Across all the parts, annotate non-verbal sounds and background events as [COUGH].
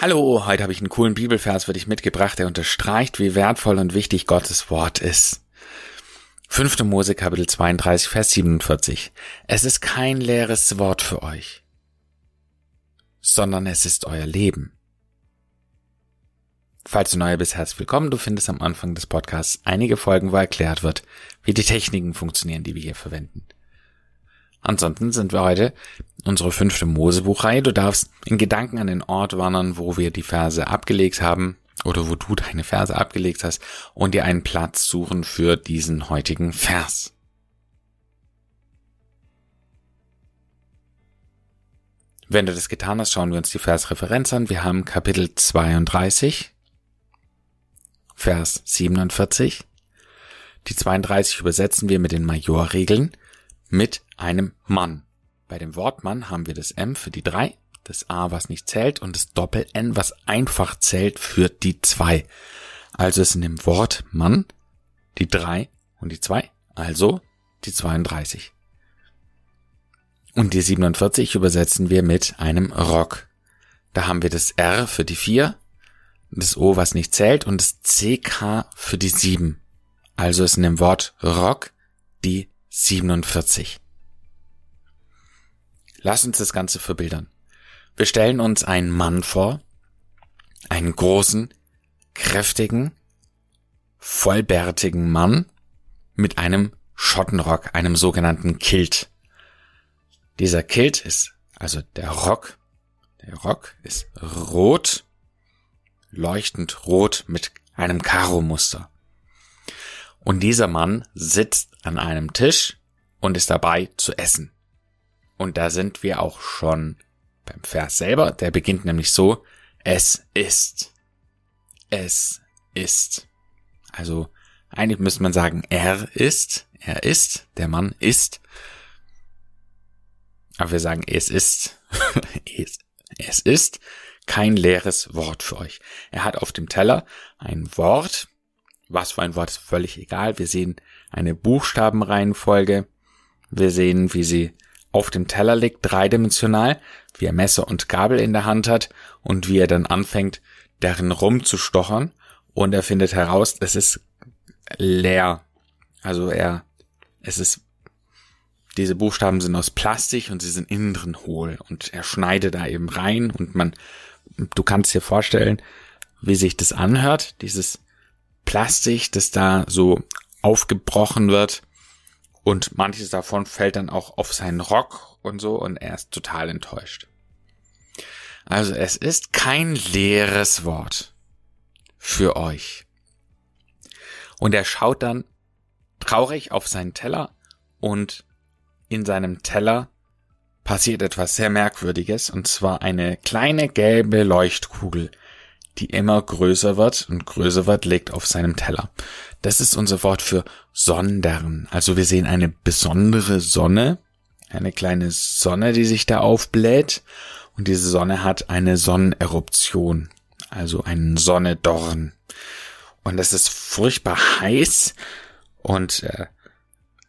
Hallo, heute habe ich einen coolen Bibelvers für dich mitgebracht, der unterstreicht, wie wertvoll und wichtig Gottes Wort ist. 5. Mose Kapitel 32, Vers 47. Es ist kein leeres Wort für euch, sondern es ist euer Leben. Falls du neu bist, herzlich willkommen. Du findest am Anfang des Podcasts einige Folgen, wo erklärt wird, wie die Techniken funktionieren, die wir hier verwenden. Ansonsten sind wir heute unsere fünfte Mosebuchreihe. Du darfst in Gedanken an den Ort wandern, wo wir die Verse abgelegt haben oder wo du deine Verse abgelegt hast und dir einen Platz suchen für diesen heutigen Vers. Wenn du das getan hast, schauen wir uns die Versreferenz an. Wir haben Kapitel 32, Vers 47. Die 32 übersetzen wir mit den Majorregeln mit einem Mann. Bei dem Wort Mann haben wir das M für die drei, das A, was nicht zählt, und das Doppel-N, was einfach zählt für die zwei. Also ist in dem Wort Mann die drei und die zwei, also die 32. Und die 47 übersetzen wir mit einem Rock. Da haben wir das R für die vier, das O, was nicht zählt, und das CK für die sieben. Also ist in dem Wort Rock die 47. Lass uns das Ganze verbildern. Wir stellen uns einen Mann vor, einen großen, kräftigen, vollbärtigen Mann mit einem Schottenrock, einem sogenannten Kilt. Dieser Kilt ist, also der Rock, der Rock ist rot, leuchtend rot mit einem Karo-Muster. Und dieser Mann sitzt an einem Tisch und ist dabei zu essen. Und da sind wir auch schon beim Vers selber. Der beginnt nämlich so, es ist. Es ist. Also eigentlich müsste man sagen, er ist. Er ist. Der Mann ist. Aber wir sagen, es ist. [LAUGHS] es ist kein leeres Wort für euch. Er hat auf dem Teller ein Wort, was für ein Wort ist völlig egal. Wir sehen eine Buchstabenreihenfolge. Wir sehen, wie sie auf dem Teller liegt, dreidimensional, wie er Messer und Gabel in der Hand hat und wie er dann anfängt, darin rumzustochern und er findet heraus, es ist leer. Also er, es ist, diese Buchstaben sind aus Plastik und sie sind innen drin hohl und er schneidet da eben rein und man, du kannst dir vorstellen, wie sich das anhört, dieses Plastik, das da so aufgebrochen wird und manches davon fällt dann auch auf seinen Rock und so und er ist total enttäuscht. Also es ist kein leeres Wort für euch. Und er schaut dann traurig auf seinen Teller und in seinem Teller passiert etwas sehr Merkwürdiges und zwar eine kleine gelbe Leuchtkugel, die immer größer wird und größer wird, liegt auf seinem Teller. Das ist unser Wort für sondern. Also wir sehen eine besondere Sonne, eine kleine Sonne, die sich da aufbläht und diese Sonne hat eine Sonneneruption, also einen Sonnedorn. Und das ist furchtbar heiß und äh,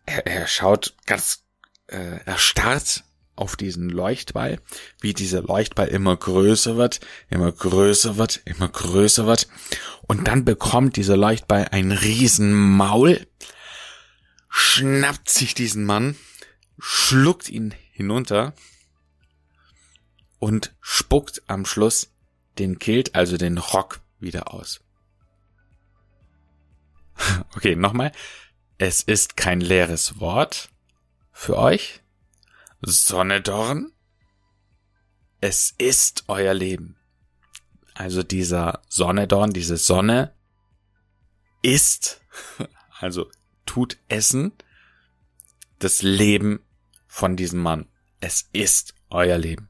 er, er schaut ganz äh, erstarrt auf diesen Leuchtball, wie dieser Leuchtball immer größer wird, immer größer wird, immer größer wird. Und dann bekommt dieser Leuchtball ein Riesenmaul, schnappt sich diesen Mann, schluckt ihn hinunter und spuckt am Schluss den Kilt, also den Rock, wieder aus. [LAUGHS] Okay, nochmal. Es ist kein leeres Wort für euch. Sonnedorn, es ist euer Leben. Also dieser Sonnedorn, diese Sonne ist, [LAUGHS] also tut Essen, das Leben von diesem Mann. Es ist euer Leben.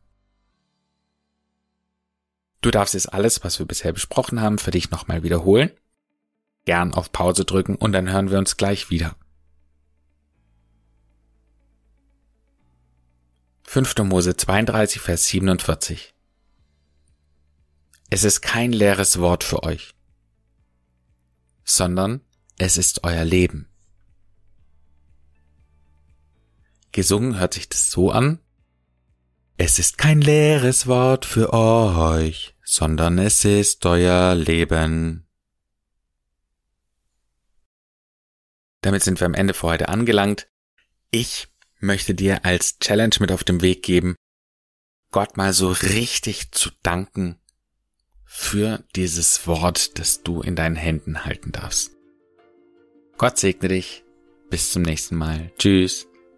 Du darfst jetzt alles, was wir bisher besprochen haben, für dich nochmal wiederholen. Gern auf Pause drücken und dann hören wir uns gleich wieder. 5. Mose 32, Vers 47. Es ist kein leeres Wort für euch, sondern es ist euer Leben. Gesungen hört sich das so an, Es ist kein leeres Wort für euch, sondern es ist euer Leben. Damit sind wir am Ende für heute angelangt. Ich möchte dir als Challenge mit auf den Weg geben, Gott mal so richtig zu danken für dieses Wort, das du in deinen Händen halten darfst. Gott segne dich. Bis zum nächsten Mal. Tschüss.